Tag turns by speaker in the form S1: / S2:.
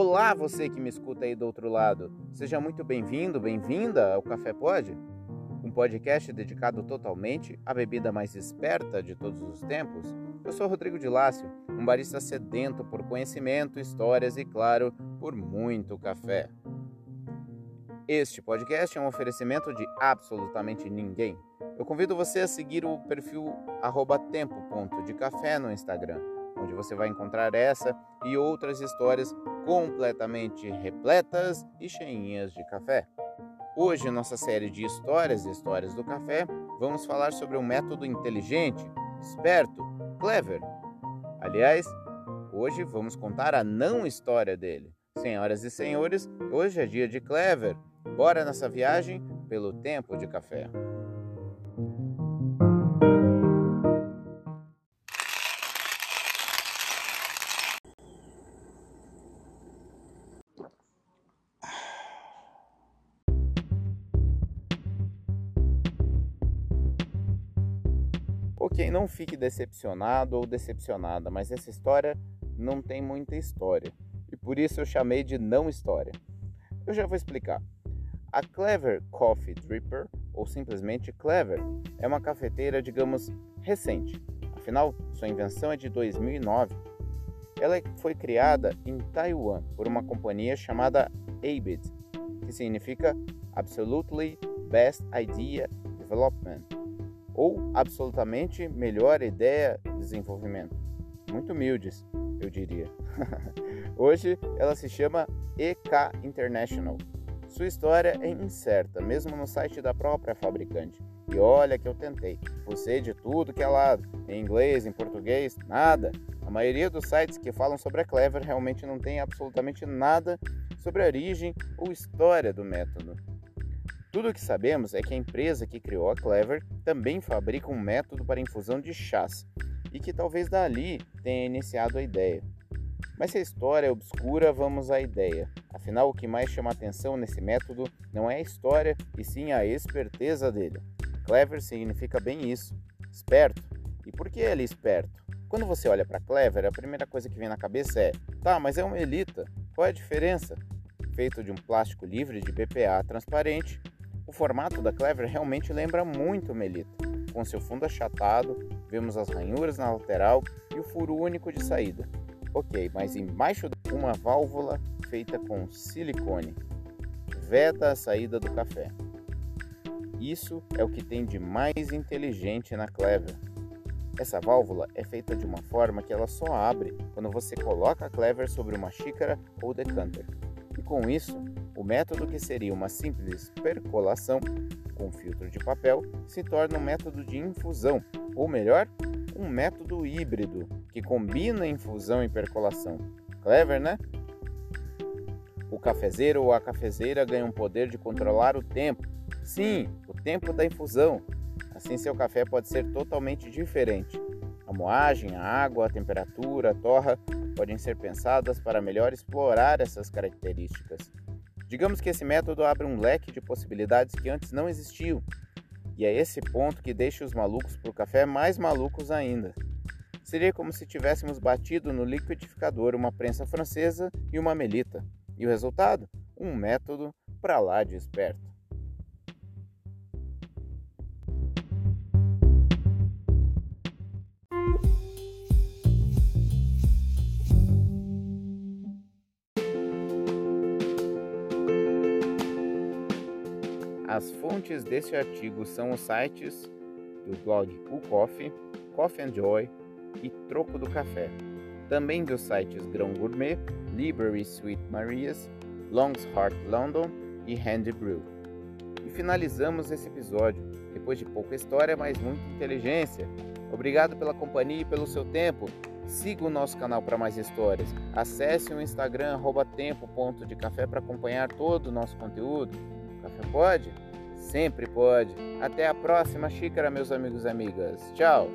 S1: Olá, você que me escuta aí do outro lado. Seja muito bem-vindo, bem-vinda ao Café Pod, um podcast dedicado totalmente à bebida mais esperta de todos os tempos. Eu sou Rodrigo de Lácio, um barista sedento por conhecimento, histórias e, claro, por muito café. Este podcast é um oferecimento de absolutamente ninguém. Eu convido você a seguir o perfil tempo.decafé no Instagram, onde você vai encontrar essa e outras histórias completamente repletas e cheinhas de café. Hoje, nossa série de histórias e histórias do café, vamos falar sobre um método inteligente, esperto, clever. Aliás, hoje vamos contar a não história dele. Senhoras e senhores, hoje é dia de Clever, Bora nessa viagem pelo tempo de café. Ok, não fique decepcionado ou decepcionada, mas essa história não tem muita história e por isso eu chamei de não história. Eu já vou explicar. A Clever Coffee Dripper, ou simplesmente Clever, é uma cafeteira, digamos, recente. Afinal, sua invenção é de 2009. Ela foi criada em Taiwan por uma companhia chamada ABID, que significa Absolutely Best Idea Development, ou absolutamente melhor ideia de desenvolvimento. Muito humildes, eu diria. Hoje ela se chama EK International sua história é incerta, mesmo no site da própria fabricante. E olha que eu tentei. Você de tudo que é lado, em inglês, em português, nada. A maioria dos sites que falam sobre a Clever realmente não tem absolutamente nada sobre a origem ou história do método. Tudo o que sabemos é que a empresa que criou a Clever também fabrica um método para infusão de chás e que talvez dali tenha iniciado a ideia. Mas se a história é obscura, vamos à ideia. Afinal, o que mais chama atenção nesse método não é a história, e sim a esperteza dele. Clever significa bem isso, esperto. E por que ele é esperto? Quando você olha para Clever, a primeira coisa que vem na cabeça é: tá, mas é uma elita, qual é a diferença? Feito de um plástico livre de BPA transparente, o formato da Clever realmente lembra muito Melita. Com seu fundo achatado, vemos as ranhuras na lateral e o furo único de saída. Ok, mas embaixo uma válvula feita com silicone veda a saída do café. Isso é o que tem de mais inteligente na Clever. Essa válvula é feita de uma forma que ela só abre quando você coloca a Clever sobre uma xícara ou decanter. E com isso, o método que seria uma simples percolação com filtro de papel se torna um método de infusão, ou melhor, um método híbrido que combina infusão e percolação. Clever, né? O cafezeiro ou a cafezeira ganham o poder de controlar o tempo. Sim, o tempo da infusão. Assim, seu café pode ser totalmente diferente. A moagem, a água, a temperatura, a torra podem ser pensadas para melhor explorar essas características. Digamos que esse método abre um leque de possibilidades que antes não existiam. E é esse ponto que deixa os malucos para o café mais malucos ainda. Seria como se tivéssemos batido no liquidificador uma prensa francesa e uma melita. E o resultado? Um método para lá de esperto. As fontes deste artigo são os sites do blog O Coffee, Coffee and Joy e Troco do Café. Também dos sites Grão Gourmet, Library Sweet Marias, Long's Heart London e Handy Brew. E finalizamos esse episódio, depois de pouca história, mas muita inteligência. Obrigado pela companhia e pelo seu tempo. Siga o nosso canal para mais histórias. Acesse o Instagram tempo.decafé para acompanhar todo o nosso conteúdo. Café pode? Sempre pode. Até a próxima xícara, meus amigos e amigas. Tchau!